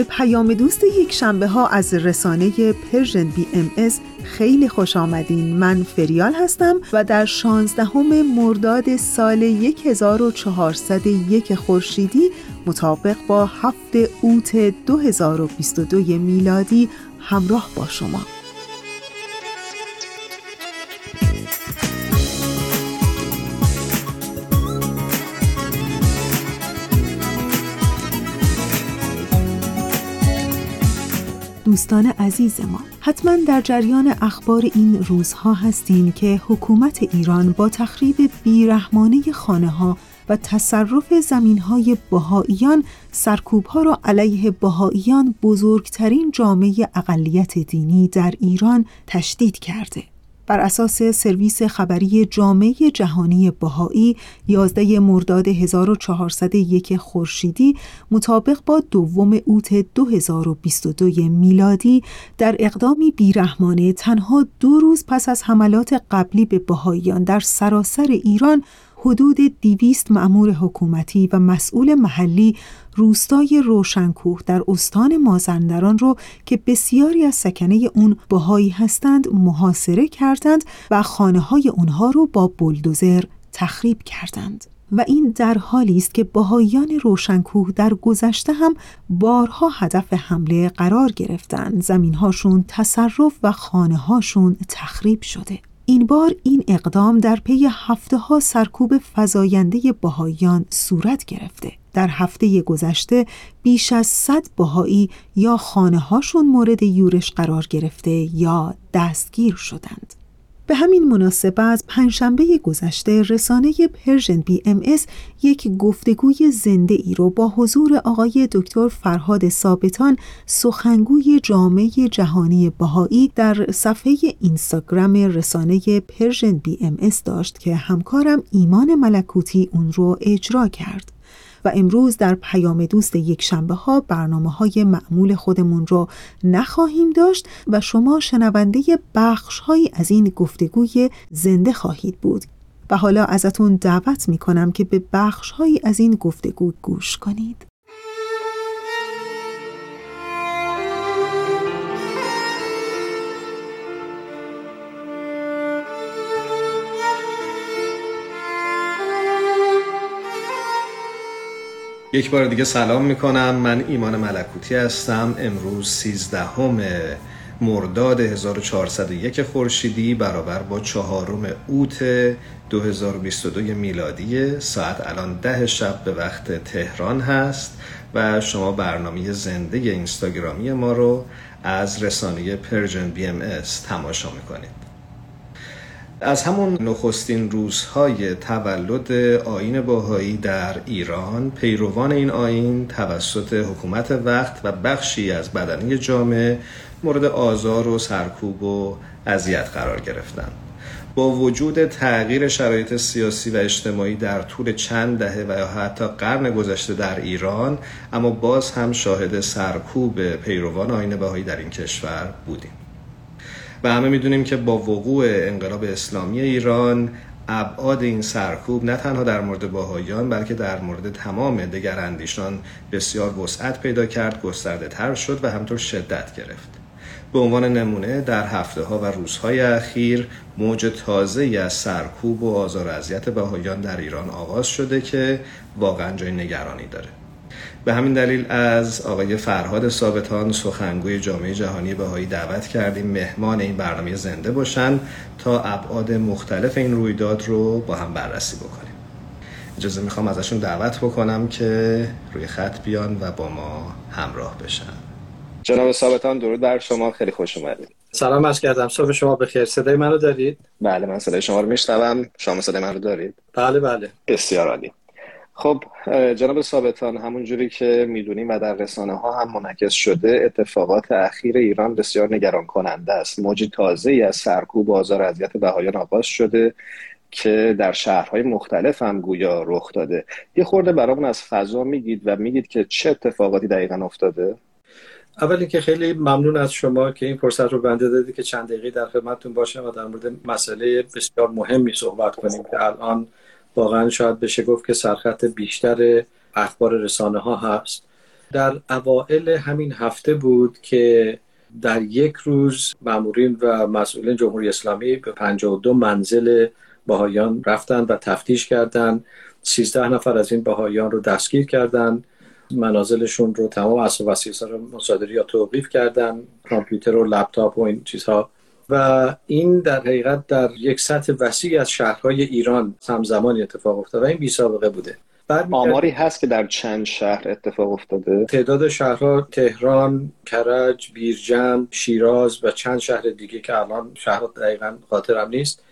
به پیام دوست یک شنبه ها از رسانه Persian BMS خیلی خوش آمدین. من فریال هستم و در 16 مرداد سال 1401 خورشیدی مطابق با هفت اوت 2022 میلادی همراه با شما. دوستان عزیز ما حتما در جریان اخبار این روزها هستیم که حکومت ایران با تخریب بیرحمانه خانه ها و تصرف زمین های بهاییان سرکوب ها را علیه بهاییان بزرگترین جامعه اقلیت دینی در ایران تشدید کرده. بر اساس سرویس خبری جامعه جهانی بهایی 11 مرداد 1401 خورشیدی مطابق با دوم اوت 2022 میلادی در اقدامی بیرحمانه تنها دو روز پس از حملات قبلی به بهاییان در سراسر ایران حدود دیویست معمور حکومتی و مسئول محلی روستای روشنکوه در استان مازندران رو که بسیاری از سکنه اون بهایی هستند محاصره کردند و خانه های اونها رو با بلدوزر تخریب کردند. و این در حالی است که بهاییان روشنکوه در گذشته هم بارها هدف حمله قرار گرفتند زمینهاشون تصرف و خانه هاشون تخریب شده این بار این اقدام در پی هفته ها سرکوب فزاینده بهاییان صورت گرفته. در هفته گذشته بیش از صد بهایی یا خانه هاشون مورد یورش قرار گرفته یا دستگیر شدند. به همین مناسبت پنجشنبه گذشته رسانه Persian BMS یک گفتگوی زنده ای رو با حضور آقای دکتر فرهاد ثابتان سخنگوی جامعه جهانی بهایی در صفحه اینستاگرام رسانه Persian BMS داشت که همکارم ایمان ملکوتی اون رو اجرا کرد. و امروز در پیام دوست یک شنبه ها برنامه های معمول خودمون رو نخواهیم داشت و شما شنونده بخش هایی از این گفتگوی زنده خواهید بود. و حالا ازتون دعوت می کنم که به بخش هایی از این گفتگو گوش کنید. یک بار دیگه سلام می‌کنم. من ایمان ملکوتی هستم. امروز 13 مرداد 1401 خورشیدی برابر با چهارم اوت 2022 میلادی. ساعت الان ده شب به وقت تهران هست و شما برنامه زنده اینستاگرامی ما رو از رسانه Persian BMS تماشا می‌کنید. از همون نخستین روزهای تولد آین باهایی در ایران پیروان این آین توسط حکومت وقت و بخشی از بدنی جامعه مورد آزار و سرکوب و اذیت قرار گرفتند. با وجود تغییر شرایط سیاسی و اجتماعی در طول چند دهه و حتی قرن گذشته در ایران اما باز هم شاهد سرکوب پیروان آین بهایی در این کشور بودیم. و همه می‌دونیم که با وقوع انقلاب اسلامی ایران ابعاد این سرکوب نه تنها در مورد باهایان بلکه در مورد تمام دگر اندیشان بسیار وسعت پیدا کرد گسترده تر شد و همطور شدت گرفت. به عنوان نمونه در هفته ها و روزهای اخیر موج تازه از سرکوب و آزار و اذیت بهایان در ایران آغاز شده که واقعا جای نگرانی داره. به همین دلیل از آقای فرهاد ثابتان سخنگوی جامعه جهانی بهایی دعوت کردیم. مهمان این برنامه زنده باشن تا ابعاد مختلف این رویداد رو با هم بررسی بکنیم. اجازه می‌خوام ازشون دعوت بکنم که روی خط بیان و با ما همراه بشن. جناب ثابتان درود بر شما. خیلی خوش اومدید. سلام از کردم. صبح شما بخیر. صدای منو دارید؟ بله من صدای شما رو میشنوم. شما صدای منو دارید؟ بله بله. بسیار عالی. خب جناب ثابتان همون جوری که می‌دونیم و در رسانه ها هم منعکس شده اتفاقات اخیر ایران بسیار نگران کننده است. موجی تازه ای از سرکوب و آزار اذیت بهایان آغاز شده که در شهرهای مختلف هم گویا رخ داده. یه خورده برامون از فضا میگید و میگید که چه اتفاقاتی دقیقا افتاده؟ اول که خیلی ممنون از شما که این فرصت رو بنده دادید که چند دقیقه در خدمتتون باشم و در مورد مسئله بسیار مهمی صحبت کنیم که الان واقعا شاید بشه گفت که سرخط بیشتر اخبار رسانه ها هست. در اوائل همین هفته بود که در یک روز مامورین و مسئولین جمهوری اسلامی به 52 منزل بهایان رفتن و تفتیش کردند. 13 نفر از این بهایان رو دستگیر کردند. منازلشون رو تمام اسب وسیله رو مصادره یا توقیف کردن کامپیوتر و لپتاپ و این چیزها و این در حقیقت در یک سطح وسیع از شهرهای ایران همزمان اتفاق افتاده و این بی سابقه بوده. آماری هست که در چند شهر اتفاق افتاده؟ تعداد شهرها تهران، کرج، بیرجند، شیراز و چند شهر دیگه که الان شهر دقیقا خاطرم نیست.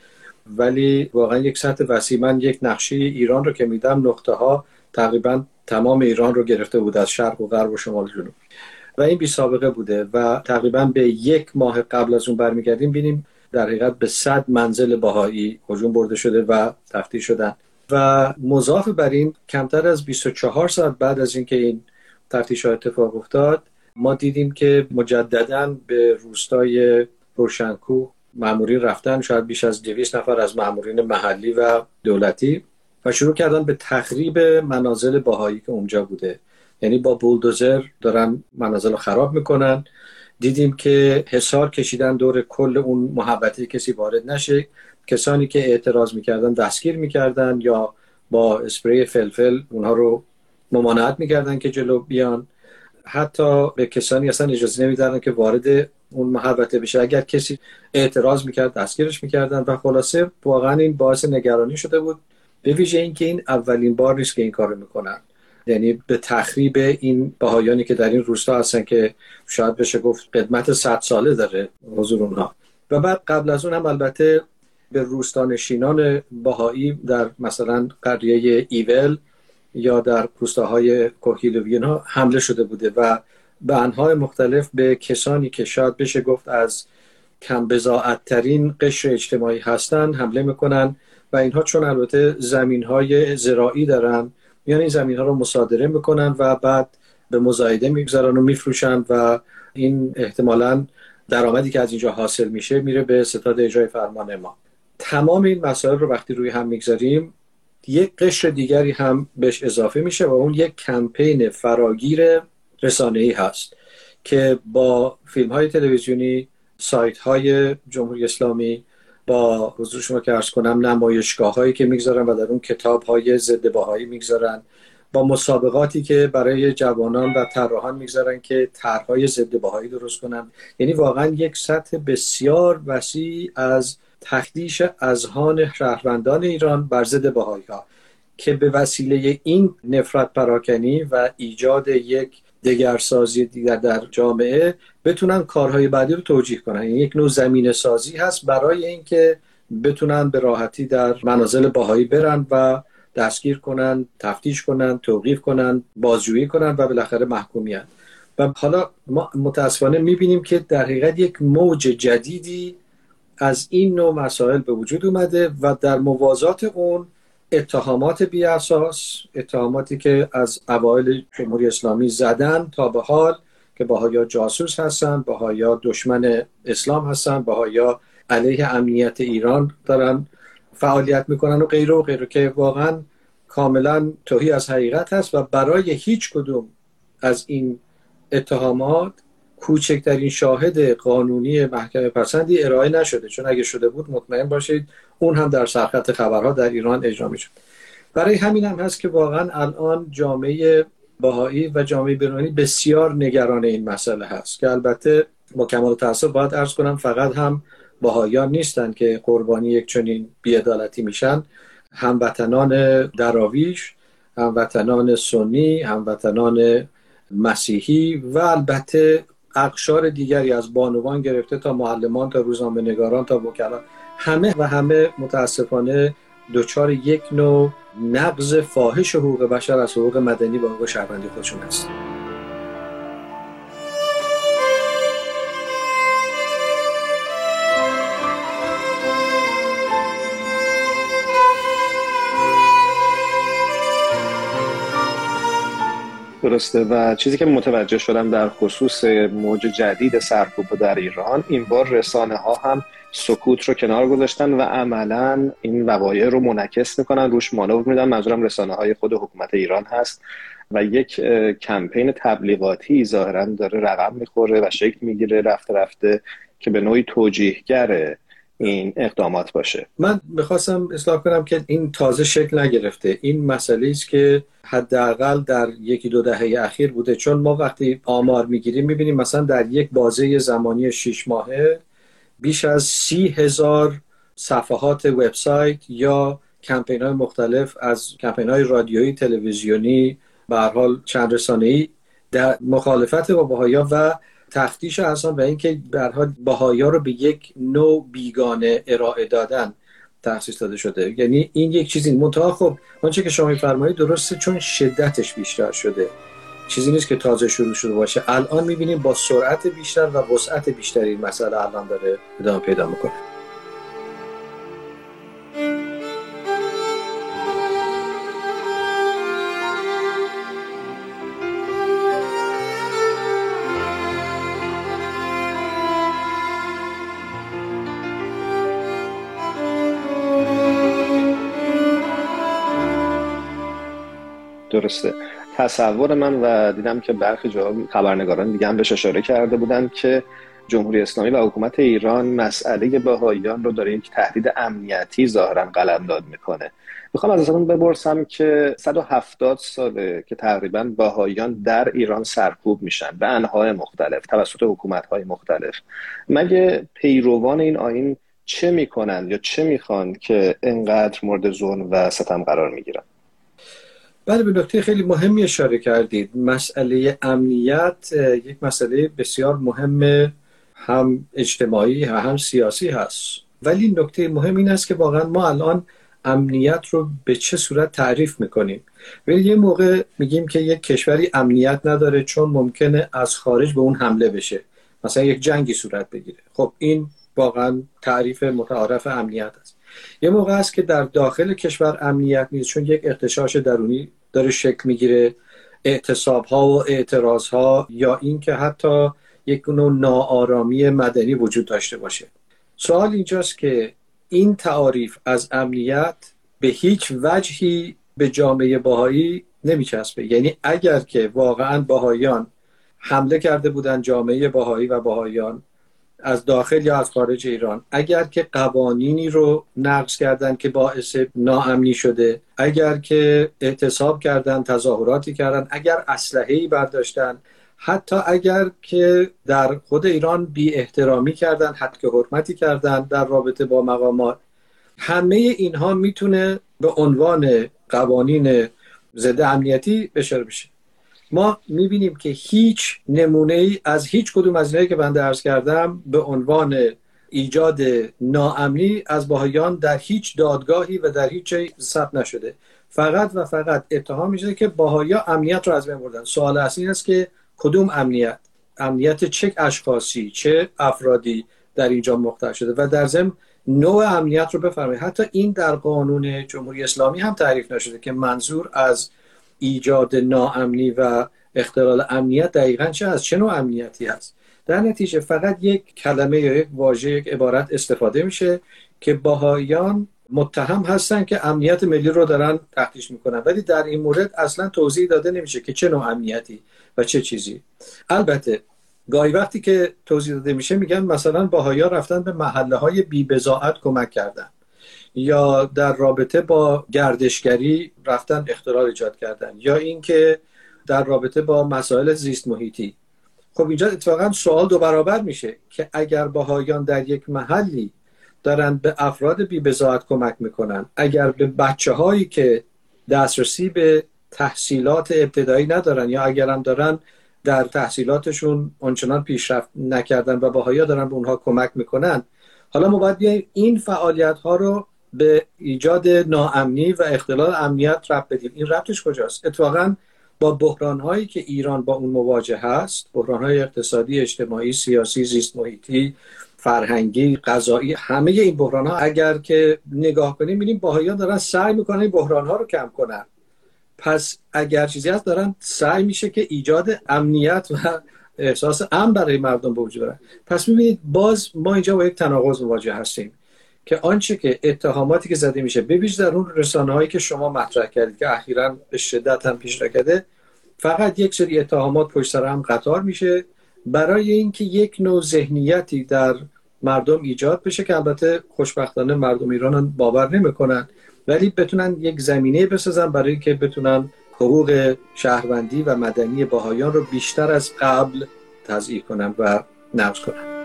ولی واقعا یک سطح وسیع. من یک نقشه ایران رو که میدم نقطه ها تقریبا تمام ایران رو گرفته بود از شرق و غرب و شمال جنوب. و این بی سابقه بوده و تقریبا به یک ماه قبل از اون برمیگردیم بینیم در حقیقت به صد منزل باهایی هجوم برده شده و تفتیش شدن. و مضاف بر این کمتر از 24 ساعت بعد از اینکه این تفتیش ها اتفاق افتاد ما دیدیم که مجددا به روستای روشنکو مامورین رفتن شاید بیش از 200 نفر از مامورین محلی و دولتی و شروع کردن به تخریب منازل باهایی که اونجا بوده. یعنی با بولدوزر دارن منازل رو خراب می‌کنن. دیدیم که حسار کشیدن دور کل اون محبتی کسی وارد نشه. کسانی که اعتراض می‌کردن دستگیر می‌کردن یا با اسپری فلفل اونها رو ممانعت می‌کردن که جلو بیان. حتی به کسانی اصلا اجازه نمی‌دادن که وارد اون محبته بشه. اگر کسی اعتراض می‌کرد دستگیرش می‌کردن و خلاصه واقعا این باعث نگرانی شده بود. به ویژه اینکه این اولین بار نیست که این کارو می‌کنن. یعنی به تخریب این بهایانی که در این روستا هستن که شاید بشه گفت قدمت 100 ساله داره حضور اونها. و بعد قبل از اون هم البته به روستانشینان باهایی در مثلا قریه ایول یا در روستاهای کوهیلوین ها حمله شده بوده و به انهای مختلف به کسانی که شاید بشه گفت از کم ترین قشر اجتماعی هستند حمله می‌کنن و اینها چون البته زمین های زراعی دارن میان این زمین ها رو مصادره می‌کنن و بعد به مزایده می‌گذارن و میفروشن و این احتمالا درآمدی که از اینجا حاصل میشه میره به ستاد اجرای فرمان ما. تمام این مسائل رو وقتی روی هم می‌گذاریم یک قشر دیگری هم بهش اضافه میشه و اون یک کمپین فراگیر رسانه ای هست که با فیلم های تلویزیونی سایت های جمهوری اسلامی با حضور شما که ارز کنم نمایشگاه هایی که می‌گذارن و در اون کتاب های ضد باهایی می‌گذارن. با مسابقاتی که برای جوانان و طراحان می‌گذارن که طرحهای ضد باهایی درست کنن. یعنی واقعا یک سطح بسیار وسیع از تخدیش اذهان شهروندان ایران بر ضد باهایی ها که به وسیله این نفرت پراکنی و ایجاد یک دگرسازی دیگر در جامعه بتونن کارهای بعدی رو توجیه کنن. یعنی یک نوع زمین سازی هست برای اینکه بتونن به راحتی در منازل باهایی برن و دستگیر کنن تفتیش کنن توقیف کنن بازجویی کنن و بالاخره محکومیت. و حالا ما متاسفانه می‌بینیم که در حقیقت یک موج جدیدی از این نوع مسائل به وجود اومده و در موازات اون اتهامات بی اساس اتهاماتی که از اوایل جمهوری اسلامی زدن تا به حال که باهایا جاسوس هستن باهایا دشمن اسلام هستن باهایا علیه امنیت ایران دارن فعالیت می‌کنن و غیره و غیره که واقعا کاملا توهی از حقیقت هست و برای هیچ کدوم از این اتهامات کوچکترین شاهد قانونی محکمه پسندی ارائه نشده. چون اگه شده بود مطمئن باشید اون هم در سرخط خبرها در ایران اجرا می‌شد. برای همین هم هست که واقعا الان جامعه باهایی و جامعه بینانی بسیار نگران این مسئله هست که البته با کمال تاسف باید ارز کنم فقط هم باهایان نیستند که قربانی یک چنین بیعدالتی میشن. هموطنان دراویش هموطنان سنی هموطنان مسیحی و البته اقشار دیگری از بانوان گرفته تا معلمان تا روزنامه نگاران تا وکلا. همه و همه متاسفانه دچار یک نوع نقض فاحش حقوق بشر از حقوق مدنی و حقوق شهروندی خودشون هست درسته؟ و چیزی که متوجه شدم در خصوص موج جدید سرکوب در ایران این بار رسانه ها هم سکوت رو کنار گذاشتن و عملا این وقایع رو منعکس می‌کنن. روش مانور میدن. منظورم رسانه های خود حکومت ایران هست و یک کمپین تبلیغاتی ظاهرا داره رقم می‌خوره و شکل می‌گیره. رفته رفته که به نوعی توجیهگره این اقدامات باشه. من می‌خواستم اصلاح کنم که این تازه شکل نگرفته. این مسئله است که حداقل در یکی دو دهه اخیر بوده. چون ما وقتی آمار می‌گیریم می‌بینیم مثلا در یک بازه زمانی شیش ماهه بیش از سی هزار صفحات وبسایت یا کمپین های مختلف از کمپین های رادیویی تلویزیونی به حال چند رسانه‌ای در مخالفت با بهایا و تفتیش اصلا به اینکه برها بهایا رو به یک نوع بیگانه ارائه دادن تخصیص داده شده. یعنی این یک چیزی منتها خب آنچه که شما میفرمایید درسته چون شدتش بیشتر شده. چیزی نیست که تازه شروع شده باشه. الان می‌بینیم با سرعت بیشتر و وسعت بیشتری مسئله الان داره ادامه پیدا می‌کنه. درسته. تصور من و دیدم که برخی جا خبرنگاران دیگه هم بهش اشاره کرده بودن که جمهوری اسلامی و حکومت ایران مسئله بهاییان رو داره یک تهدید امنیتی ظاهرا قلمداد می‌کنه. می‌خوام از ازتون بپرسم که 170 ساله که تقریبا بهاییان در ایران سرکوب میشن به انواع مختلف توسط حکومت های مختلف. مگه پیروان این آین چه می‌کنن یا چه می‌خوان که انقدر مورد ظلم و ستم قرار می‌گیرن؟ بله به نکته خیلی مهمی اشاره کردید. مسئله امنیت یک مسئله بسیار مهم هم اجتماعی و هم سیاسی هست. ولی نکته مهم این است که واقعا ما الان امنیت رو به چه صورت تعریف می‌کنیم؟ ولی یه موقع میگیم که یک کشوری امنیت نداره چون ممکنه از خارج به اون حمله بشه. مثلا یک جنگی صورت بگیره. خب این واقعا تعریف متعارف امنیت است. یه موقع است که در داخل کشور امنیت نیست چون یک اختشاش درونی داره شکل می‌گیره اعتصاب ها و اعتراض ها یا اینکه حتی یک نوع ناآرامی مدنی وجود داشته باشه. سوال اینجاست که این تعاریف از امنیت به هیچ وجهی به جامعه باهایی نمیچسبه. یعنی اگر که واقعا باهایان حمله کرده بودن جامعه باهایی و باهایان از داخل یا از خارج ایران. اگر که قوانینی رو نقض کردن که باعث ناامنی شده اگر که اعتصاب کردن تظاهراتی کردن اگر اسلحه‌ای برداشتن حتی اگر که در خود ایران بی احترامی کردن حد که حرمتی کردن در رابطه با مقامات همه اینها می‌تونه به عنوان قوانین ضد امنیتی بشار بشه. ما می‌بینیم که هیچ نمونه ای از هیچ کدوم از اینایی که بنده ارز کردم به عنوان ایجاد ناامنی از باهایان در هیچ دادگاهی و در هیچ ثبت نشده. فقط و فقط اتهام میشه که باهایا امنیت رو از بین بردن. سوال اصلی است که کدوم امنیت؟ امنیت چه اشخاصی چه افرادی در اینجا مختل شده؟ و در ضمن نوع امنیت رو بفرمایید. حتی این در قانون جمهوری اسلامی هم تعریف نشده که منظور از ایجاد ناامنی و اختلال امنیت دقیقا چه از چه نوع امنیتی هست؟ در نتیجه فقط یک کلمه یا یک واژه یک عبارت استفاده میشه که باهایان متهم هستن که امنیت ملی رو دارن تفتیش می‌کنن. ولی در این مورد اصلا توضیح داده نمیشه که چه نوع امنیتی و چه چیزی. البته گاهی وقتی که توضیح داده میشه میگن مثلا باهایا رفتن به محله های بیبزاعت کمک کردن. یا در رابطه با گردشگری رفتن اختلال ایجاد کردن یا اینکه در رابطه با مسائل زیست محیطی. خب اینجا اتفاقا سوال دو برابر میشه که اگر باهایان در یک محلی دارن به افراد بیبزاعت کمک می‌کنن اگر به بچه هایی که دسترسی به تحصیلات ابتدایی ندارن یا اگر هم دارن در تحصیلاتشون آنچنان پیشرفت نکردن و باهایا دارن به اونها کمک می‌کنن حالا ما باید این فعالیت ها رو به ایجاد ناامنی و اختلال امنیت رب بدیم. این ربطش کجاست؟ اتفاقا با بحران هایی که ایران با اون مواجه هست بحران های اقتصادی اجتماعی سیاسی زیست محیطی فرهنگی غذایی همه این بحران ها اگر که نگاه کنیم می‌بینیم باهایا دارن سعی می‌کنن این بحران ها رو کم کنن. پس اگر چیزی هست دارن سعی میشه که ایجاد امنیت و احساس امن برای مردم به وجود پس می‌بینید باز ما اینجا با یک تناقض مواجه هستیم. که آنچه که اتهاماتی که زده میشه ببیش در اون رسانه هایی که شما مطرح کردید که اخیرا به شدت هم پیش کرده فقط یک سری اتهامات پشت سر هم قطار میشه برای اینکه یک نوع ذهنیتی در مردم ایجاد بشه که البته خوشبختانه مردم ایران باور نمی‌کنن ولی بتونن یک زمینه بسازن برای که بتونن حقوق شهروندی و مدنی باهایان رو بیشتر از قبل تضییع کنن و نقض کنن.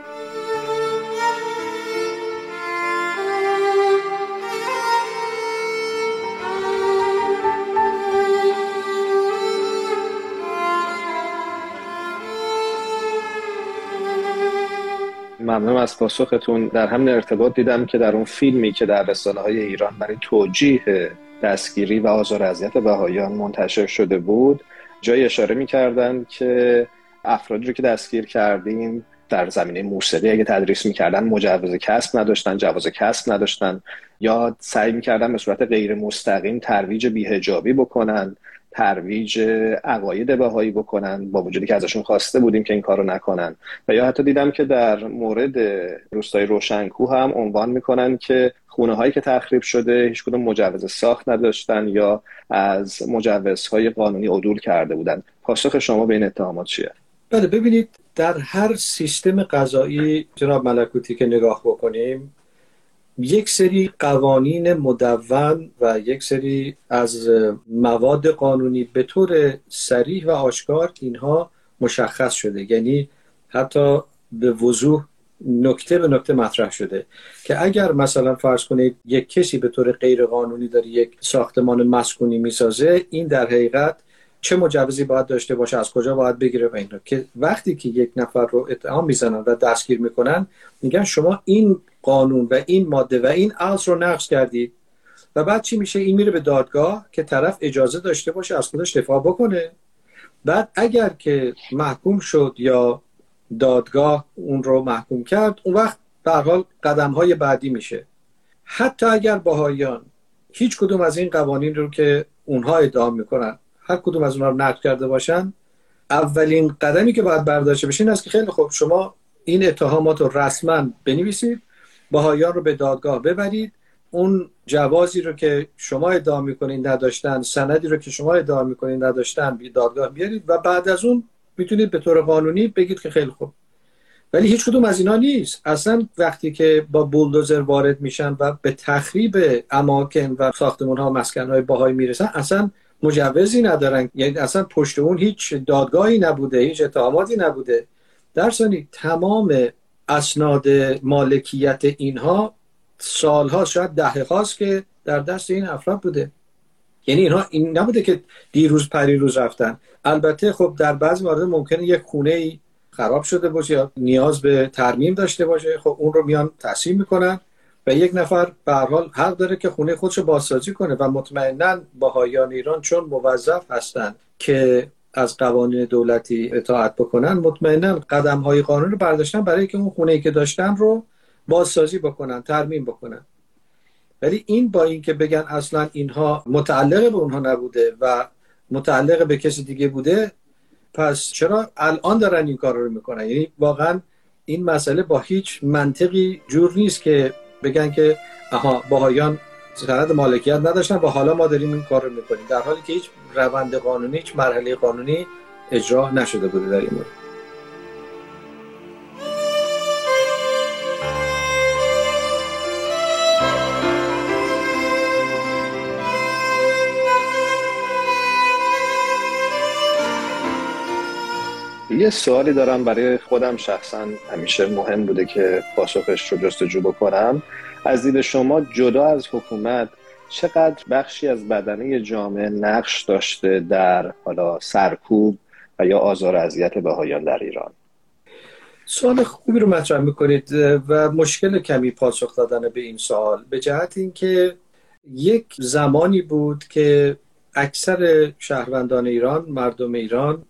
ممنون از پاسختون. در همین ارتباط دیدم که در اون فیلمی که در رسانه های ایران برای توجیه دستگیری و آزار اذیت بهایان منتشر شده بود جای اشاره می‌کردن که افرادی رو که دستگیر کردیم در زمینه موسیقی اگه تدریس می‌کردن مجوز کسب نداشتن جواز کسب نداشتن یا سعی می‌کردن به صورت غیر مستقیم ترویج بیهجابی بکنن. ترویج عقاید بهایی بکنن با وجودی که ازشون خواسته بودیم که این کارو نکنن. و یا حتی دیدم که در مورد روستای روشنکو هم عنوان می‌کنن که خونه هایی که تخریب شده هیچ کدوم مجوز ساخت نداشتن یا از مجوزهای قانونی عدول کرده بودن. پاسخ شما به این اتهامات چیه؟ بله ببینید در هر سیستم قضایی جناب ملکوتی که نگاه بکنیم یک سری قوانین مدون و یک سری از مواد قانونی به طور سریح و آشکار اینها مشخص شده. یعنی حتی به وضوح نکته به نکته مطرح شده که اگر مثلا فرض کنید یک کسی به طور غیر قانونی داره یک ساختمان مسکونی می‌سازه این در حقیقت چه مجوزی باید داشته باشه از کجا باید بگیره و اینا که وقتی که یک نفر رو اتهام می‌زنن و دستگیر می‌کنن میگن شما این قانون و این ماده و این اصل رو نقض کردید و بعد چی میشه؟ این میره به دادگاه که طرف اجازه داشته باشه از خودش دفاع بکنه. بعد اگر که محکوم شد یا دادگاه اون رو محکوم کرد اون وقت به حال قدم های بعدی میشه. حتی اگر باهایان هیچ کدوم از این قوانین رو که اونها ادعا می‌کنن هر کدوم از اونها رو نقد کرده باشن اولین قدمی که باید برداشته بشه این است که خیلی خوب شما این اتهامات رو رسما بنویسید باهایان رو به دادگاه ببرید. اون جوازی رو که شما ادعا می‌کنید نداشتن سندی رو که شما ادعا می‌کنید نداشتن به دادگاه بیارید و بعد از اون می‌تونید به طور قانونی بگید که خیلی خوب. ولی هیچ کدوم از اینا نیست. اصلا وقتی که با بولدوزر وارد میشن و به تخریب اماکن و ساختمون ها مسکن های باهایی می‌رسن اصلا مجوزی ندارن. یعنی اصلا پشت اون هیچ دادگاهی نبوده هیچ اتهاماتی نبوده. در تمام اسناد مالکیت اینها سالها شاید دهه هاست که در دست این افراد بوده. یعنی اینها این نبوده که دیروز پریروز رفتن. البته خب در بعضی موارد ممکنه یک خونه ای خراب شده باشه یا نیاز به ترمیم داشته باشه. خب اون رو میان تحصیل می‌کنن. و یک نفر به حال حق داره که خونه خودش بازسازی کنه و مطمئنا باهایان ایران چون موظف هستند که از قوانین دولتی اطاعت بکنن مطمئنا قدم های قانون رو برداشتن برای که اون خونه ای که داشتن رو بازسازی بکنن ترمیم بکنن. ولی این با اینکه بگن اصلا اینها متعلق به اونها نبوده و متعلق به کسی دیگه بوده پس چرا الان دارن این کار رو می‌کنن؟ یعنی واقعا این مسئله با هیچ منطقی جور نیست که بگن که آها باهایان سند مالکیت نداشتن و حالا ما داریم این کار رو می‌کنیم. در حالی که هیچ روند قانونی هیچ مرحله قانونی اجرا نشده بوده در این مورد. یه سوالی دارم برای خودم شخصا. همیشه مهم بوده که پاسخش رو جستجو بکنم. از دید شما جدا از حکومت چقدر بخشی از بدنه جامعه نقش داشته در حالا سرکوب و یا آزار اذیت بهایان در ایران؟ سوال خوبی رو مطرح می‌کنید و مشکل کمی پاسخ دادن به این سوال. به جهت اینکه یک زمانی بود که اکثر شهروندان ایران مردم ایران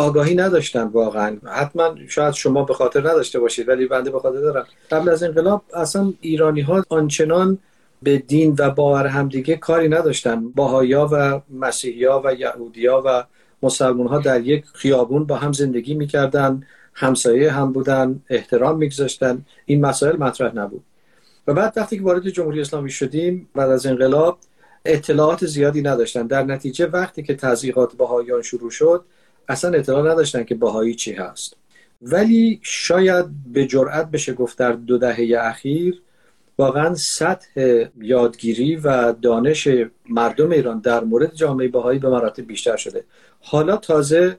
آگاهی نداشتن واقعا. حتما شاید شما به خاطر نداشته باشید ولی بنده به خاطر دارم. قبل از انقلاب اصلا ایرانی ها آنچنان به دین و باور همدیگه کاری نداشتن. باهایا و مسیحیا و یهودیا و مسلمان ها در یک خیابون با هم زندگی می‌کردن همسایه هم بودن احترام میگذاشتن. این مسائل مطرح نبود. و بعد وقتی که وارد جمهوری اسلامی شدیم بعد از انقلاب اطلاعات زیادی نداشتن. در نتیجه وقتی که تضییقات بهاییان شروع شد اصلا اطلاع نداشتن که بهایی چی هست. ولی شاید به جرأت بشه گفت در دو دهه اخیر واقعا سطح یادگیری و دانش مردم ایران در مورد جامعه بهایی به مراتب بیشتر شده. حالا تازه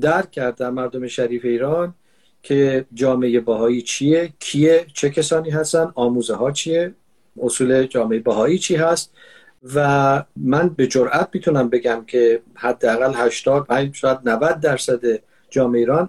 درک کرد مردم شریف ایران که جامعه بهایی چیه کیه چه کسانی هستن آموزه ها چیه اصول جامعه بهایی چی هست. و من به جرئت می‌تونم بگم که حداقل 80 شاید 90 درصد جامعه ایران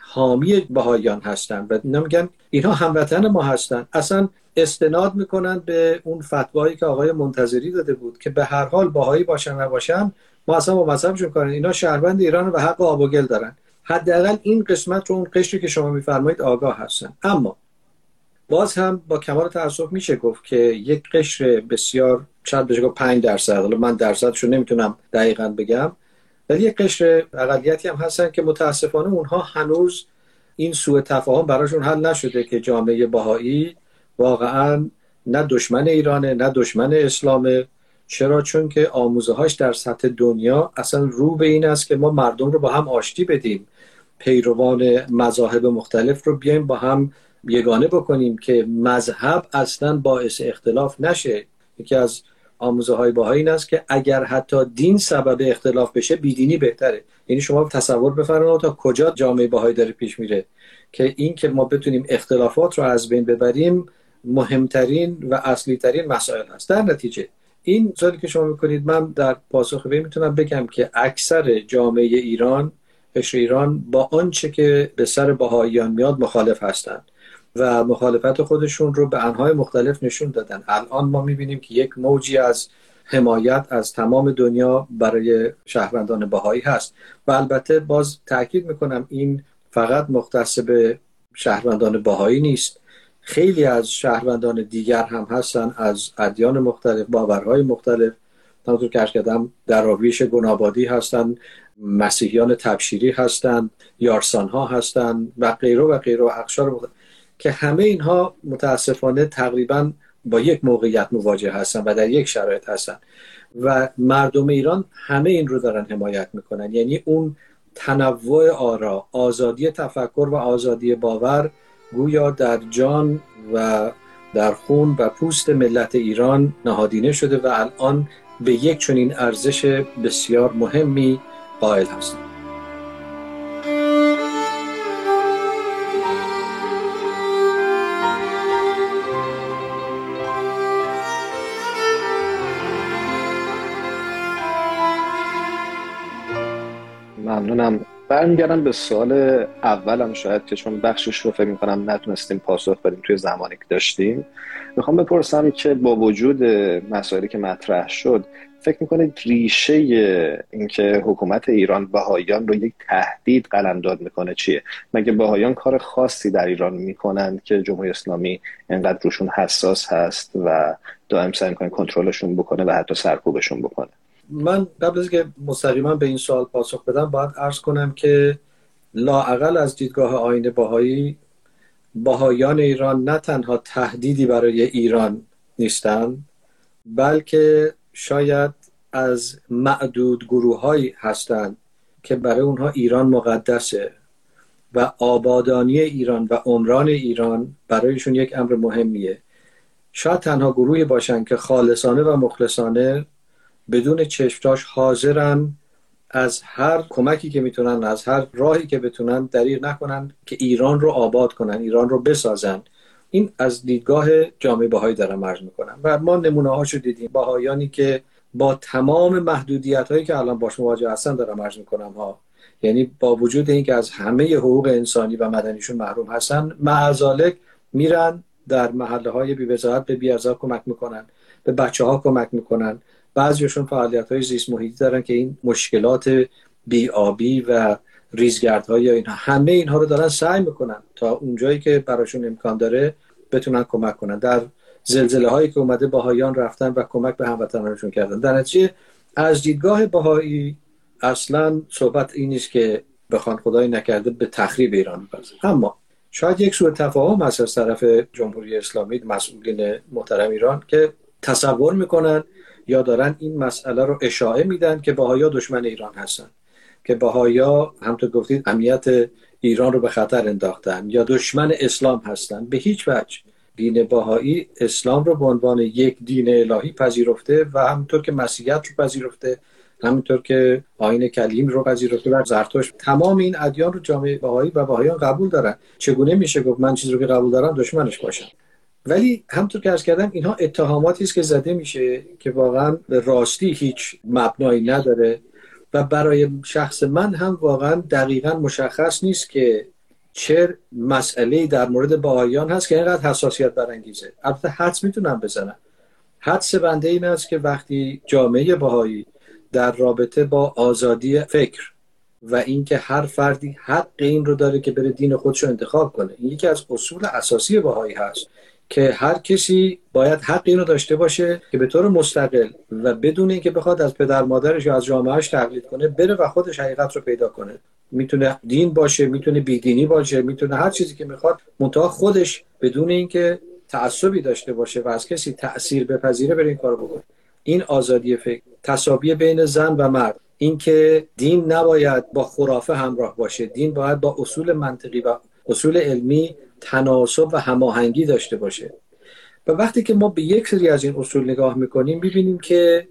حامی بهاییان هستن و نمیگن اینها هموطن ما هستن. اصلا استناد می‌کنن به اون فتوایی که آقای منتظری داده بود که به هر حال باهایی باشن نباشن ما اصلا با مذهبشون کارن اینا شهروند ایران و حق آب و گل دارن. حداقل این قسمت رو اون قشری که شما میفرمایید آگاه هستن. اما باز هم با کمال تاسف میشه گفت که یک قشر بسیار شاید بشه گفت 5 درصد. حالا من درصدشو نمی‌تونم دقیقا بگم ولی یک قشر اقلیتی هم هستن که متاسفانه اونها هنوز این سوء تفاهم براشون حل نشده که جامعه باهایی واقعا نه دشمن ایرانه نه دشمن اسلامه. چرا؟ چون که آموزه هاش در سطح دنیا اصلا رو به این است که ما مردم رو با هم آشتی بدیم. پیروان مذاهب مختلف رو بیایم با هم یگانه بکنیم که مذهب اصلا باعث اختلاف نشه. یکی از آموزه های باهایی این است که اگر حتی دین سبب اختلاف بشه بیدینی بهتره. یعنی شما تصور بفرمایید تا کجا جامعه باهایی داره پیش میره که این که ما بتونیم اختلافات رو از بین ببریم مهمترین و اصلی ترین مسائل هست در نتیجه این سوالی که شما می‌کنید من در پاسخ به می‌تونم بگم که اکثر جامعه ایران قشر ایران با آنچه که به سر باهاییان میاد مخالف هستند. و مخالفت خودشون رو به انهای مختلف نشون دادن. الان ما می‌بینیم که یک موجی از حمایت از تمام دنیا برای شهروندان باهایی هست و البته باز تاکید می‌کنم این فقط مختص به شهروندان باهایی نیست. خیلی از شهروندان دیگر هم هستن از ادیان مختلف باورهای مختلف. همونطور که کردم دراویش گنابادی هستن مسیحیان تبشیری هستند یارسان ها هستند و غیره و غیره. اقشار مختلف. که همه اینها متاسفانه تقریبا با یک موقعیت مواجه هستن و در یک شرایط هستن. و مردم ایران همه این رو دارن حمایت می‌کنن. یعنی اون تنوع آرا آزادی تفکر و آزادی باور گویا در جان و در خون و پوست ملت ایران نهادینه شده و الان به یک چنین ارزش بسیار مهمی قائل هستند. ممنونم. برمیگردم به سوال اولم شاید که چون بخشش رو فکر می‌کنم نتونستیم پاسخ بدیم توی زمانی که داشتیم. می‌خوام بپرسم که با وجود مسائلی که مطرح شد فکر می‌کنید ریشه اینکه حکومت ایران بهاییان رو یک تهدید قلمداد می‌کنه چیه؟ مگه بهاییان کار خاصی در ایران می‌کنند که جمهوری اسلامی انقدر روشون حساس هست و دائم سعی می‌کنه کنترلشون بکنه و حتی سرکوبشون بکنه؟ من قبل از که مستقیما به این سوال پاسخ بدم باید عرض کنم که لاعقل از دیدگاه آین باهایی باهایان ایران نه تنها تهدیدی برای ایران نیستند بلکه شاید از معدود گروه هستند که برای اونها ایران مقدسه و آبادانی ایران و عمران ایران برایشون یک امر مهمیه. شاید تنها گروهی باشن که خالصانه و مخلصانه بدون چشمتاش حاضرن از هر کمکی که می‌تونن از هر راهی که بتونن دریغ نکنن که ایران رو آباد کنن ایران رو بسازن. این از دیدگاه جامعه بهایی دارم عرض می‌کنم. و ما نمونه هاشو دیدیم. بهایانی که با تمام محدودیت هایی که الان باش مواجه هستن دارم عرض می‌کنم ها. یعنی با وجود اینکه از همه حقوق انسانی و مدنیشون محروم هستن معذالک میرن در محله های بی به بیازار کمک می‌کنن به بچه ها کمک می‌کنن. بعضیشون فعالیت های زیست محیطی دارن که این مشکلات بیابی و ریزگردهای اینا همه اینها رو دارن سعی می‌کنن تا اونجایی که براشون امکان داره بتونن کمک کنن. در زلزله هایی که اومده باهایان رفتن و کمک به هموطنانشون کردن. در نتیجه از دیدگاه باهایی اصلا صحبت این نیست که بخوان خدای نکرده به تخریب ایران بپرسن اما شاید یک سوء تفاهم از طرف جمهوری اسلامی مسئولین محترم ایران که تصور می‌کنن یا دارن این مسئله رو اشاعه میدن که باهایا دشمن ایران هستن. که باهایا همطور گفتید امنیت ایران رو به خطر انداختن یا دشمن اسلام هستن. به هیچ وجه. دین باهایی اسلام رو به عنوان یک دین الهی پذیرفته و همینطور که مسیحیت رو پذیرفته همینطور که آین کلیم رو پذیرفته و زرتشت. تمام این ادیان رو جامعه باهایی و باهایان قبول دارن. چگونه میشه گفت من چیزی رو که قبول دارم دشمنش باشم؟ ولی همطور که ارز کردم اینها اتهاماتی است که زده میشه که واقعا به راستی هیچ مبنایی نداره و برای شخص من هم واقعا دقیقا مشخص نیست که چه مسئله در مورد باهایان هست که اینقدر حساسیت برانگیزه. البته حدس می‌تونم بزنم. حدس بنده این است که وقتی جامعه باهایی در رابطه با آزادی فکر و اینکه هر فردی حق این رو داره که بره دین خودش رو انتخاب کنه این یکی از اصول اساسی باهایی هست. که هر کسی باید حق اینو داشته باشه که به طور مستقل و بدون اینکه بخواد از پدر مادرش یا از جامعهش تقلید کنه بره و خودش حقیقت رو پیدا کنه. می‌تونه دین باشه می‌تونه بیدینی باشه می‌تونه هر چیزی که می‌خواد منتها خودش بدون اینکه تعصبی داشته باشه و از کسی تاثیر بپذیره بره این کارو بکنه. این آزادی فکر تصابی بین زن و مرد. اینکه دین نباید با خرافه همراه باشه. دین باید با اصول منطقی و اصول علمی تناسب و هماهنگی داشته باشه. و وقتی که ما به یک سری از این اصول نگاه می‌کنیم می‌بینیم که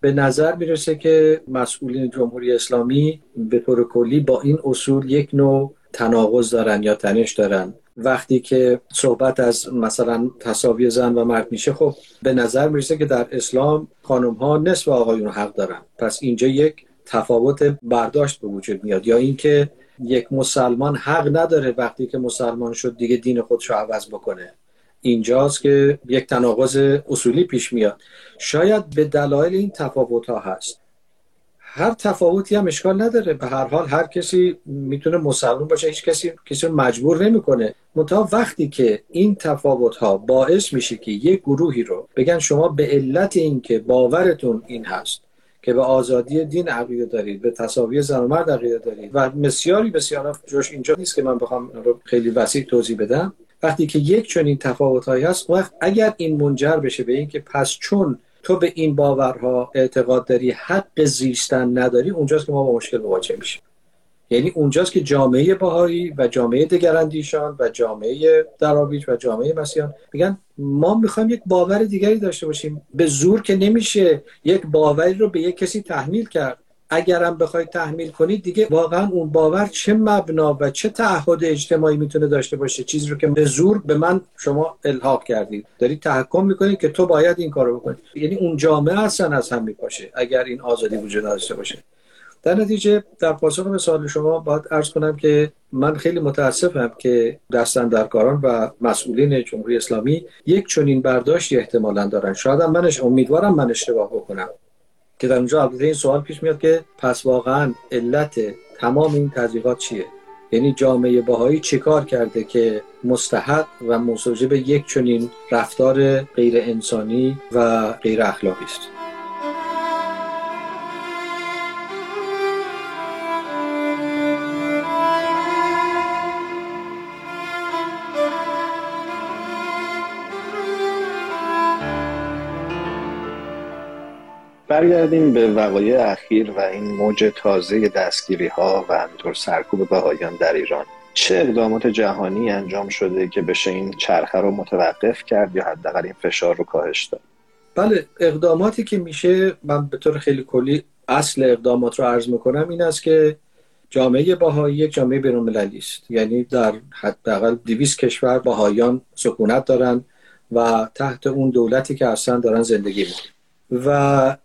به نظر می‌رسه که مسئولین جمهوری اسلامی به طور کلی با این اصول یک نوع تناقض دارن یا تنش دارن. وقتی که صحبت از مثلا تصاوی زن و مرد میشه خب به نظر می‌رسه که در اسلام خانم ها نصف آقایون حق دارن. پس اینجا یک تفاوت برداشت به وجود میاد. یا اینکه یک مسلمان حق نداره وقتی که مسلمان شد دیگه دین خودش رو عوض بکنه. اینجاست که یک تناقض اصولی پیش میاد. شاید به دلایل این تفاوت ها هست. هر تفاوتی هم اشکال نداره. به هر حال هر کسی می‌تونه مسلمان باشه هیچ کسی کسی مجبور نمی‌کنه. منتها وقتی که این تفاوت ها باعث میشه که یک گروهی رو بگن شما به علت اینکه باورتون این هست که به آزادی دین عقیده دارید به تصاوی زن و مرد عقیده دارید و بسیاری بسیار جوش اینجا نیست که من بخوام رو خیلی وسیع توضیح بدم. وقتی که یک چنین تفاوتهایی هست وقت اگر این منجر بشه به اینکه پس چون تو به این باورها اعتقاد داری حق زیستن نداری اونجاست که ما با مشکل مواجه میشیم. یعنی اونجاست که جامعه باهایی و جامعه دگراندیشان و جامعه دراویج و جامعه مسیحیان میگن ما می‌خوایم یک باور دیگری داشته باشیم. به زور که نمیشه یک باوری رو به یک کسی تحمیل کرد. اگرم بخوای تحمیل کنید دیگه واقعا اون باور چه مبنا و چه تعهد اجتماعی می‌تونه داشته باشه؟ چیزی رو که به زور به من شما الحاق کردید. دارید تحکم می‌کنید که تو باید این کارو بکنی. یعنی اون جامعه اصلا از هم میپاشه اگر این آزادی وجود داشته باشه. در نتیجه در پاسخ به سوال شما باید ارز کنم که من خیلی متاسفم که دستندرکاران و مسئولین جمهوری اسلامی یک چنین برداشتی احتمالا دارن. شاید منش امیدوارم من اشتباه بکنم که در اونجا البته این سوال پیش میاد که پس واقعا علت تمام این تضییقات چیه؟ یعنی جامعه باهایی چیکار کرده که مستحق و موجب یک چنین رفتار غیر انسانی و غیر اخلاقی است؟ برگردیم به وقایع اخیر و این موج تازه دستگیری ها و همینطور سرکوب بهایان در ایران. چه اقدامات جهانی انجام شده که بشه این چرخه رو متوقف کرد یا حداقل این فشار رو کاهش داد؟ بله اقداماتی که میشه من به طور خیلی کلی اصل اقدامات رو عرض می‌کنم این است که جامعه باهایی یک جامعه بینالمللی است. یعنی در حداقل 200 کشور باهایان سکونت دارن و تحت اون دولتی که اصلا دارن زندگی می‌کنن. و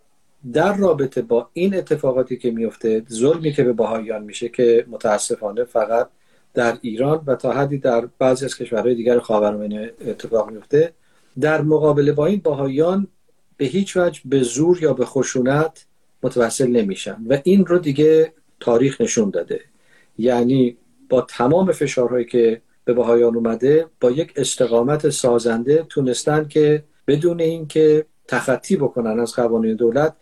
در رابطه با این اتفاقاتی که میفته ظلمی که به باهایان میشه که متاسفانه فقط در ایران و تا حدی در بعضی از کشورهای دیگر خاورمیانه اتفاق میفته در مقابله با این باهایان به هیچ وجه به زور یا به خشونت متوسل نمیشن و این رو دیگه تاریخ نشون داده. یعنی با تمام فشارهایی که به باهایان اومده با یک استقامت سازنده تونستن که بدون اینکه تخطی بکنن از قوانین دولت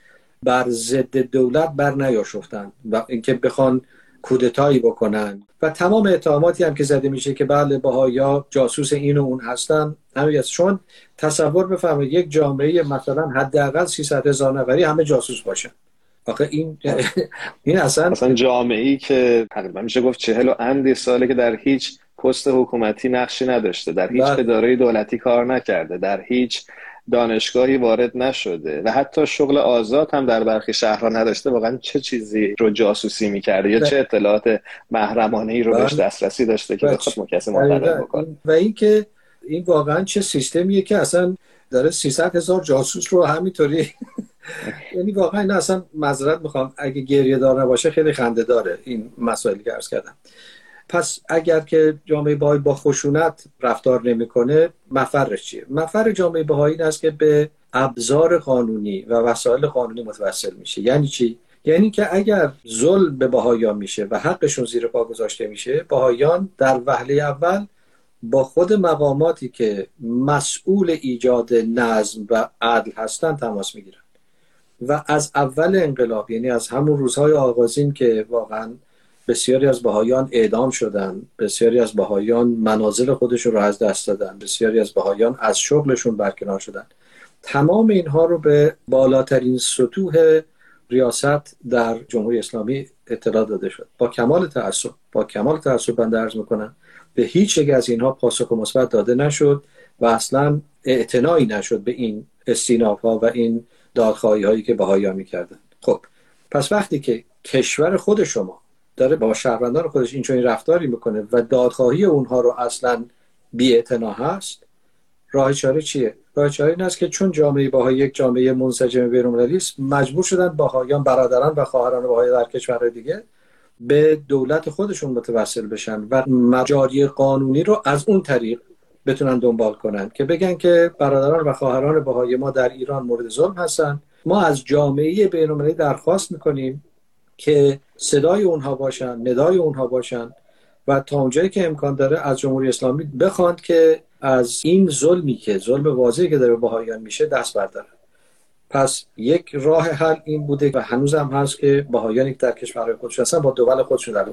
بر ضد دولت بر نیاشفتن و اینکه بخوان کودتایی بکنن. و تمام اتهاماتی هم که زده میشه که بله باهایا جاسوس این و اون هستن همین چون تصور بفرمایید یک جامعه مثلا حداقل 300 هزار نفری همه جاسوس باشن. آخه این این اصلا اصلا جامعه ای که تقریبا میشه گفت چهل و اندی ساله که در هیچ پست حکومتی نقشی نداشته در هیچ بله. اداره دولتی کار نکرده در هیچ دانشگاهی وارد نشده و حتی شغل آزاد هم در برخی شهرها نداشته. واقعا چه چیزی رو جاسوسی می‌کرده یا چه بله. اطلاعات محرمانه ای رو بهش بله. دسترسی داشته که بخواد کسی منتقل بکنه؟ و اینکه این واقعا چه سیستمیه که اصلا داره 300 هزار جاسوس رو همینطوری یعنی واقعا این اصلا معذرت می‌خوام. اگه گریه دار نباشه خیلی خنده داره این مسائلی که عرض کردم. پس اگر که جامعه بهایی با خشونت رفتار نمی‌کنه مفرش چیه؟ مفر جامعه بهایی این است که به ابزار قانونی و وسایل قانونی متوسل میشه. یعنی چی؟ یعنی که اگر ظلم به بهاییان میشه و حقشون زیر پا گذاشته میشه بهاییان در وهله اول با خود مقاماتی که مسئول ایجاد نظم و عدل هستند تماس می‌گیرن. و از اول انقلاب یعنی از همون روزهای آغازین که واقعا بسیاری از بهایان اعدام شدن بسیاری از بهایان منازل خودشون رو از دست دادن بسیاری از بهایان از شغلشون برکنار شدن. تمام اینها رو به بالاترین سطوح ریاست در جمهوری اسلامی اطلاع داده شد. با کمال تعصب با کمال تعصب بنده ارز می‌کنم به هیچ یک از اینها پاسخ مثبت داده نشد و اصلا اعتنایی نشد به این استیناف ها و این دادخواهی هایی که بهایی می‌کردن. خب پس وقتی که کشور خود شما داره با شهروندان خودش این چنین رفتاری می‌کنه و دادخواهی اونها رو اصلا بی هست راه چاره چیه؟ راه چاره این است که چون جامعه باهای یک جامعه منسجم بین‌المللی است مجبور شدن باهایان برادران و خواهران باهای در کشورهای دیگه به دولت خودشون متوسل بشن و مجاری قانونی رو از اون طریق بتونن دنبال کنن که بگن که برادران و خواهران باهای ما در ایران مورد ظلم هستن. ما از جامعه بین‌المللی درخواست می‌کنیم که صدای اونها باشن ندای اونها باشن. و تا اونجایی که امکان داره از جمهوری اسلامی بخواند که از این ظلمی که ظلم واضحی که داره بهاییان میشه دست برداره پس یک راه حل این بوده و هنوز هم هست که بهاییانی که در کشورهای خودشون هستن با دول خودشون در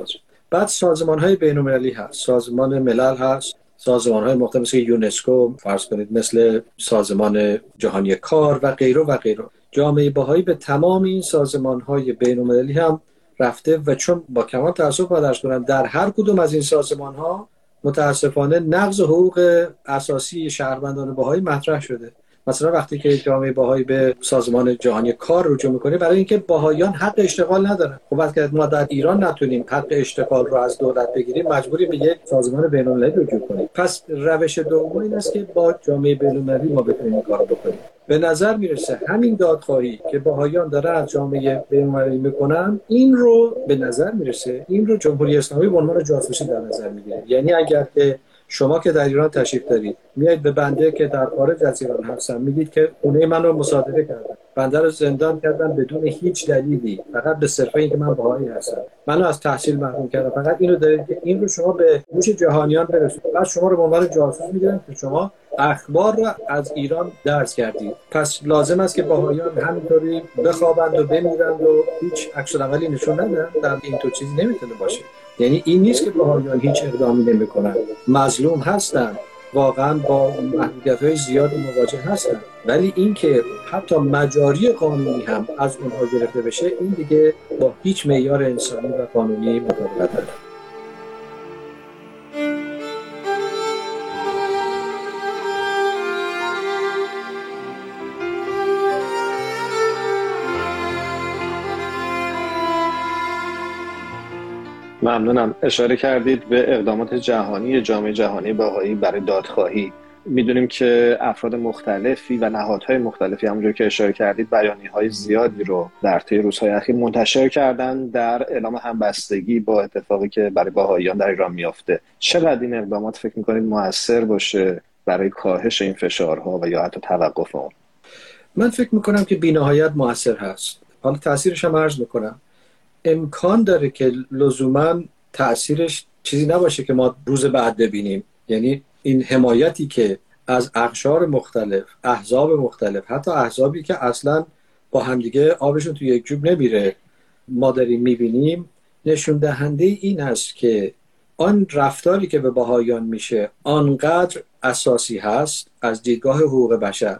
بعد سازمان های بین هست. سازمان ملل هست. سازمان های مختلف مثل یونسکو فرض کنید مثل سازمان جهانی کار و غیره و غیره. جامعه باهایی به تمام این سازمان های بین هم رفته و چون با کمال تاسف باید کنم در هر کدوم از این سازمان ها متاسفانه نقض حقوق اساسی شهروندان باهایی مطرح شده. مثلا وقتی که جامعه باهایی به سازمان جهانی کار رجوع می‌کنه برای اینکه باهایان حق اشتغال ندارن. خب وقتی ما در ایران نتونیم حق اشتغال رو از دولت بگیریم مجبوری به یک سازمان بین‌المللی رجوع کنیم. پس روش دوم این است که با جامعه بین‌المللی ما بتونیم کارو بکنیم. به نظر می‌رسه همین دادخواهی که باهایان داره از جامعه بین‌المللی می‌کنن این رو به نظر می‌رسه این رو جمهوری اسلامی به عنوان جاسوسی در نظر می‌گیره. یعنی اگر که شما که در ایران تشریف دارید میایید به بنده که در خارج از ایران هستم میگید که خونه من رو مصادره کردن. بنده رو زندان کردن بدون هیچ دلیلی فقط به صرفه اینکه من باهایی هستم. منو از تحصیل محروم کردن. فقط اینو دارید که این رو شما به گوش جهانیان برسونید. بعد شما رو به عنوان جاسوس می‌گیرن که شما اخبار را از ایران درس کردید. پس لازم است که باهایان همینطوری بخوابند و بمیرند و هیچ عکس نشون ندن در این تو چیزی نمی‌تونه باشه. یعنی این نیست که باهایان هیچ اقدامی نمی‌کنن مظلوم هستن واقعا با محدودیت های زیادی مواجه هستن ولی اینکه حتی مجاری قانونی هم از اونها گرفته بشه این دیگه با هیچ معیار انسانی و قانونی مطابقت نداره ممنونم. اشاره کردید به اقدامات جهانی جامعه جهانی بهایی برای دادخواهی. می‌دونیم که افراد مختلفی و نهادهای مختلفی همونجور که اشاره کردید بیانی های زیادی رو در طی روزهای اخیر منتشر کردن در اعلام همبستگی با اتفاقی که برای باهاییان در ایران میافته. چقدر این اقدامات فکر می‌کنید موثر باشه برای کاهش این فشارها و یا حتی توقف اون؟ من فکر می‌کنم که بینهایت موثر هست. حالا تاثیرش هم عرض می‌کنم. امکان داره که لزوما تاثیرش چیزی نباشه که ما روز بعد ببینیم. یعنی این حمایتی که از اقشار مختلف احزاب مختلف حتی احزابی که اصلا با همدیگه آبشون توی یک جوب نمیره ما داریم می‌بینیم. نشون دهنده این است که آن رفتاری که به بهایان میشه آنقدر اساسی هست از دیدگاه حقوق بشر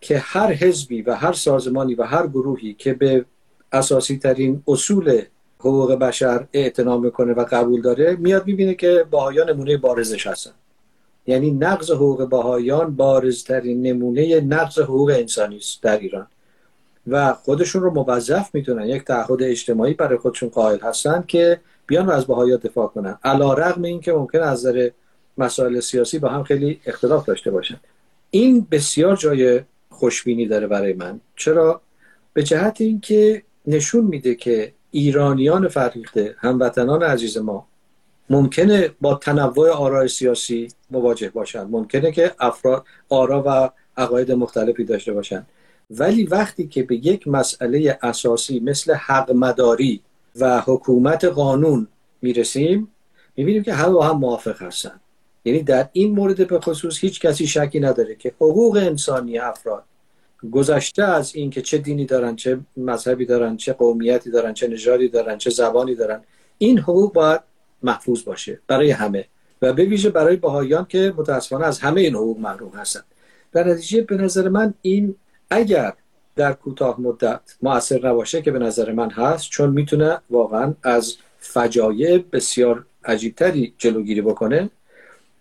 که هر حزبی و هر سازمانی و هر گروهی که به اساسی ترین اصول حقوق بشر اعتنا می‌کنه و قبول داره میاد می‌بینه که باهایان نمونه بارزش هستن. یعنی نقض حقوق باهایان بارزترین نمونه نقض حقوق انسانی است در ایران. و خودشون رو موظف می‌تونن یک تعهد اجتماعی برای خودشون قائل هستن که بیان و از بهایا دفاع کنن. علا رغم این که ممکن از نظر مسائل سیاسی با هم خیلی اختلاف داشته باشن. این بسیار جای خوشبینی داره برای من. چرا؟ به جهت اینکه نشون میده که ایرانیان فرهیخته هموطنان عزیز ما ممکنه با تنوع آرای سیاسی مواجه باشند ممکنه که افراد آرا و عقاید مختلفی داشته باشند ولی وقتی که به یک مسئله اساسی مثل حق مداری و حکومت قانون می‌رسیم می‌بینیم که همه با هم موافق هستن. یعنی در این مورد به خصوص هیچ کسی شکی نداره که حقوق انسانی افراد گذشته از این که چه دینی دارن چه مذهبی دارن چه قومیتی دارن چه نژادی دارن چه زبانی دارن این حقوق باید محفوظ باشه برای همه. و به ویژه برای بهاییان که متاسفانه از همه این حقوق محروم هستند در نتیجه به نظر من این اگر در کوتاه مدت موثر نباشه که به نظر من هست چون می‌تونه واقعا از فجایع بسیار عجیبتری جلوگیری بکنه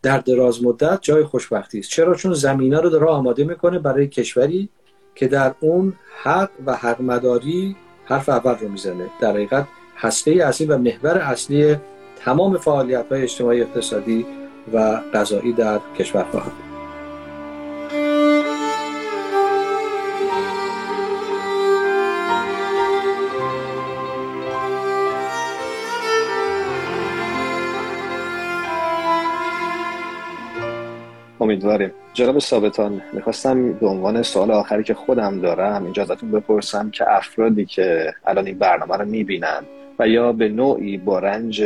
در دراز مدت جای خوشبختی است. چرا؟ چون زمینه رو داره آماده می‌کنه برای کشوری که در اون حق و حق مداری حرف اول رو می‌زنه. در حقیقت هسته اصلی و محور اصلی تمام فعالیت های اجتماعی اقتصادی و غذایی در کشور خواهد امیدواریم. جناب ثابتان می‌خواستم به عنوان سوال آخری که خودم دارم اینجا ازتون بپرسم که افرادی که الان این برنامه رو می‌بینن و یا به نوعی با رنج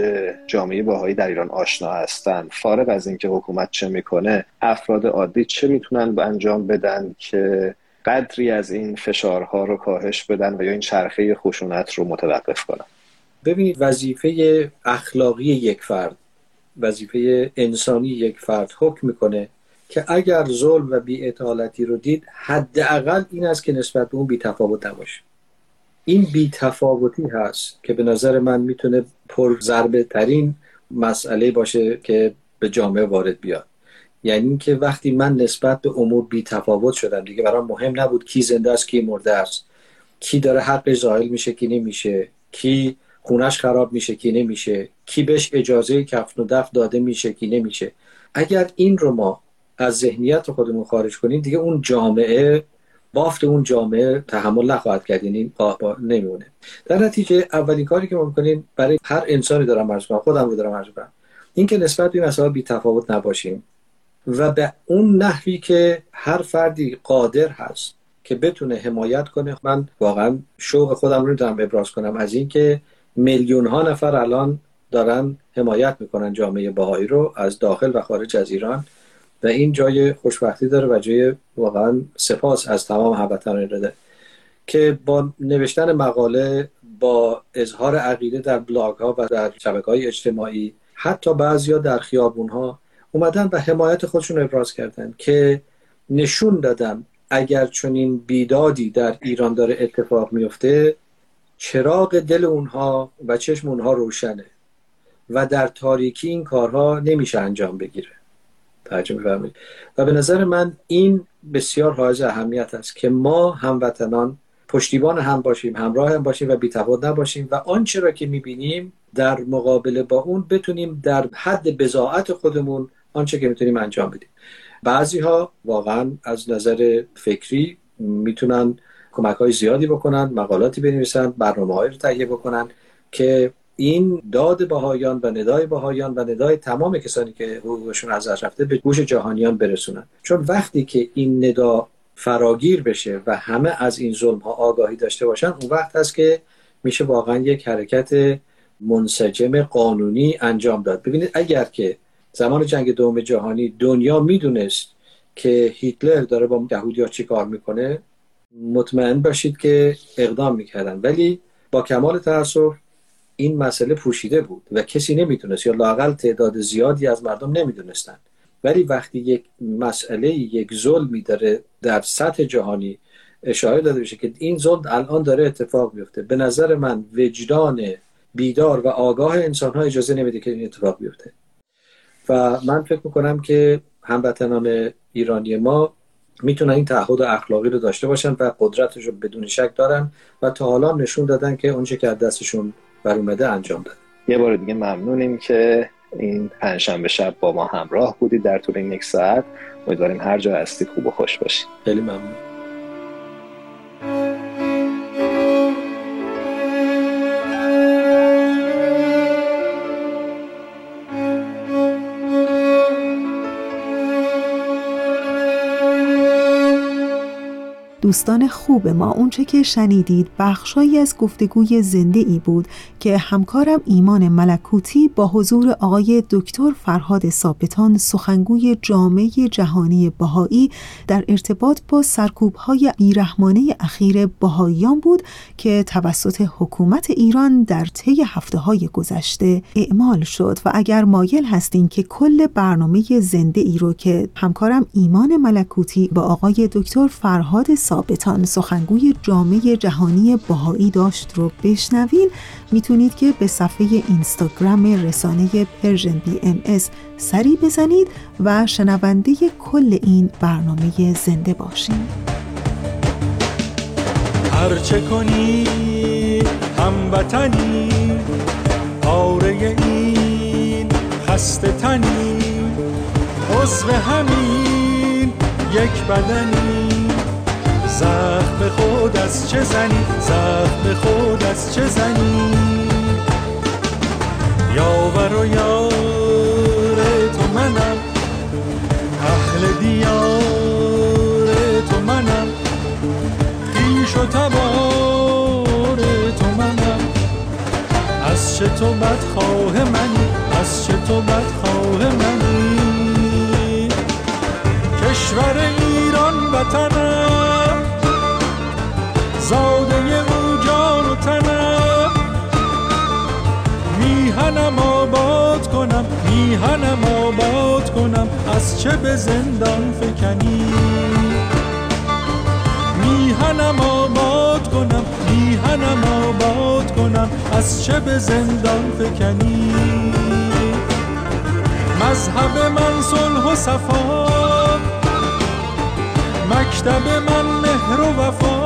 جامعه باهایی در ایران آشنا هستند فارغ از اینکه حکومت چه می‌کنه افراد عادی چه می‌تونن انجام بدن که قدری از این فشارها رو کاهش بدن و یا این چرخه خشونت رو متوقف کنن؟ ببینید وظیفه اخلاقی یک فرد وظیفه انسانی یک فرد حکم می‌کنه که اگر ظلم و بیعتالتی رو دید حداقل این است که نسبت به اون بیتفاوت نباشه. این بیتفاوتی هست که به نظر من می‌تونه پر ضربه ترین مسئله باشه که به جامعه وارد بیاد. یعنی اینکه وقتی من نسبت به امور بی تفاوت شدم دیگه برام مهم نبود کی زنده است کی مرده است. کی داره حق زائل میشه کی نمیشه. کی خونش خراب میشه کی نمیشه. کی بهش اجازه کفن و دف داده میشه کی نمیشه. اگر این رو ما از ذهنیت خودمون خارج کنیم دیگه اون جامعه بافت اون جامعه تحمل نخواهد کرد یعنی نمیمونه. در نتیجه اولین کاری که ما می‌کنیم برای هر انسانی دارم عرض کنم خودم رو دارم عرض کنم این که نسبت به مسائل بی تفاوت نباشیم و به اون نحوی که هر فردی قادر هست که بتونه حمایت کنه من واقعا شوق خودم رو دارم ابراز کنم از اینکه میلیون ها نفر الان دارن حمایت می‌کنن جامعه باهایی رو از داخل و خارج از ایران. و این جای خوشبختی داره و جای واقعا سپاس از تمام هموطنان رده. که با نوشتن مقاله با اظهار عقیده در بلاگ ها و در شبکه های اجتماعی حتی بعضیا در خیابون ها اومدن و حمایت خودشون ابراز کردن که نشون دادن اگر چنین بیدادی در ایران داره اتفاق میفته چراغ دل اونها و چشم اونها روشنه و در تاریکی این کارها نمیشه انجام بگیره. ترجمه و به نظر من این بسیار حائز اهمیت است که ما هموطنان پشتیبان هم باشیم همراه هم باشیم و بیتفاوت نباشیم و آنچه را که می‌بینیم در مقابل با اون بتونیم در حد بزاعت خودمون آنچه که می‌تونیم انجام بدیم. بعضی ها واقعا از نظر فکری می‌تونن کمک های زیادی بکنن مقالاتی بنویسن برنامه رو تهیه بکنن که این داد بهایان و ندای بهایان و ندای تمام کسانی که حقوقشون از رفته به گوش جهانیان برسونن. چون وقتی که این ندا فراگیر بشه و همه از این ظلم ها آگاهی داشته باشن اون وقت هست که میشه واقعا یک حرکت منسجم قانونی انجام داد. ببینید اگر که زمان جنگ دوم جهانی دنیا می‌دونست که هیتلر داره با یهودیا چی کار می‌کنه مطمئن باشید که اقدام می‌کردن. ولی با کمال تاسف این مسئله پوشیده بود و کسی نمی‌دونست یا لاقل تعداد زیادی از مردم نمی‌دونستن. ولی وقتی یک مسئله یک ظلمی داره در سطح جهانی اشاره داده بشه که این ظلم الان داره اتفاق میفته به نظر من وجدان بیدار و آگاه انسان ها اجازه نمیده که این اتفاق بیفته. و من فکر می‌کنم که هموطنان ایرانی ما می‌تونن این تعهد اخلاقی رو داشته باشن و قدرتش رو بدون شک دارن و تا حالا نشون دادن که اونچه که از دستشون بر اومده انجام دادن یه بار دیگه ممنونیم که این پنجشنبه شب با ما همراه بودید در طول این یک ساعت. امیدواریم هر جا هستید خوب و خوش باشید. خیلی ممنون. دوستان خوب ما اونچه که شنیدید بخشایی از گفتگوی زنده ای بود که همکارم ایمان ملکوتی با حضور آقای دکتر فرهاد ثابتان سخنگوی جامعه جهانی بهایی در ارتباط با سرکوب های بیرحمانه اخیر بهاییان بود که توسط حکومت ایران در طی هفته های گذشته اعمال شد. و اگر مایل هستین که کل برنامه زنده ای رو که همکارم ایمان ملکوتی با آقای دکتر فرهاد ثابتان سخنگوی جامعه جهانی باهایی داشت رو بشنوین. می‌تونید که به صفحه اینستاگرام رسانه پرژن بی ام از سری بزنید و شنونده کل این برنامه زنده باشین. هرچه کنی هموطنی پاره این خسته تنی عضو همین یک بدنی. زخم خود از چه زنی؟ زخم خود از چه زنی؟ یاور و یار تو منم اهل دیار تو منم خیش و تبار تو منم. از چه تو بدخواه منی؟ از چه تو بدخواه منی؟ کشور ایران وطنم زاده او جان و تنم. میهنم آباد کنم میهنم آباد کنم از چه به زندان فکنی؟ میهنم آباد کنم میهنم آباد کنم از چه به زندان فکنی؟ مذهب من صلح و صفا مکتب من مهر و وفا.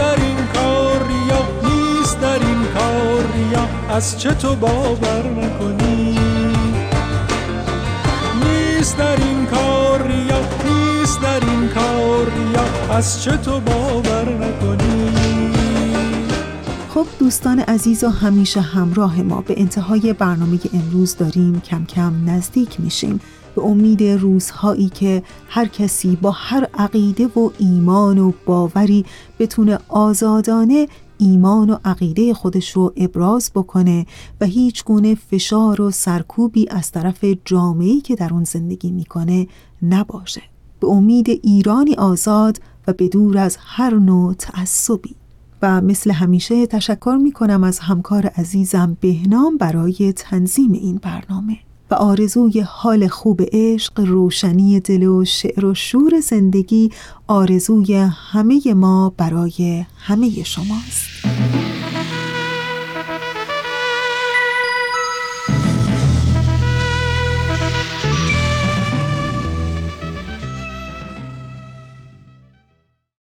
در این کار ریا نیست در این کار ریا از چه تو باور نکنی؟ نیست در این کار ریا نیست در این کار ریا از چه تو باور نکنی؟ خب دوستان عزیز و همیشه همراه ما به انتهای برنامه امروز داریم. کم کم نزدیک میشیم. به امید روزهایی که هر کسی با هر عقیده و ایمان و باوری بتونه آزادانه ایمان و عقیده خودش رو ابراز بکنه و هیچ گونه فشار و سرکوبی از طرف جامعه‌ای که در اون زندگی می‌کنه نباشه. به امید ایرانی آزاد و به دور از هر نوع تعصبی. و مثل همیشه تشکر می کنم از همکار عزیزم بهنام برای تنظیم این برنامه. و آرزوی حال خوب عشق روشنی دل و شعر و شور زندگی آرزوی همه ما برای همه شماست.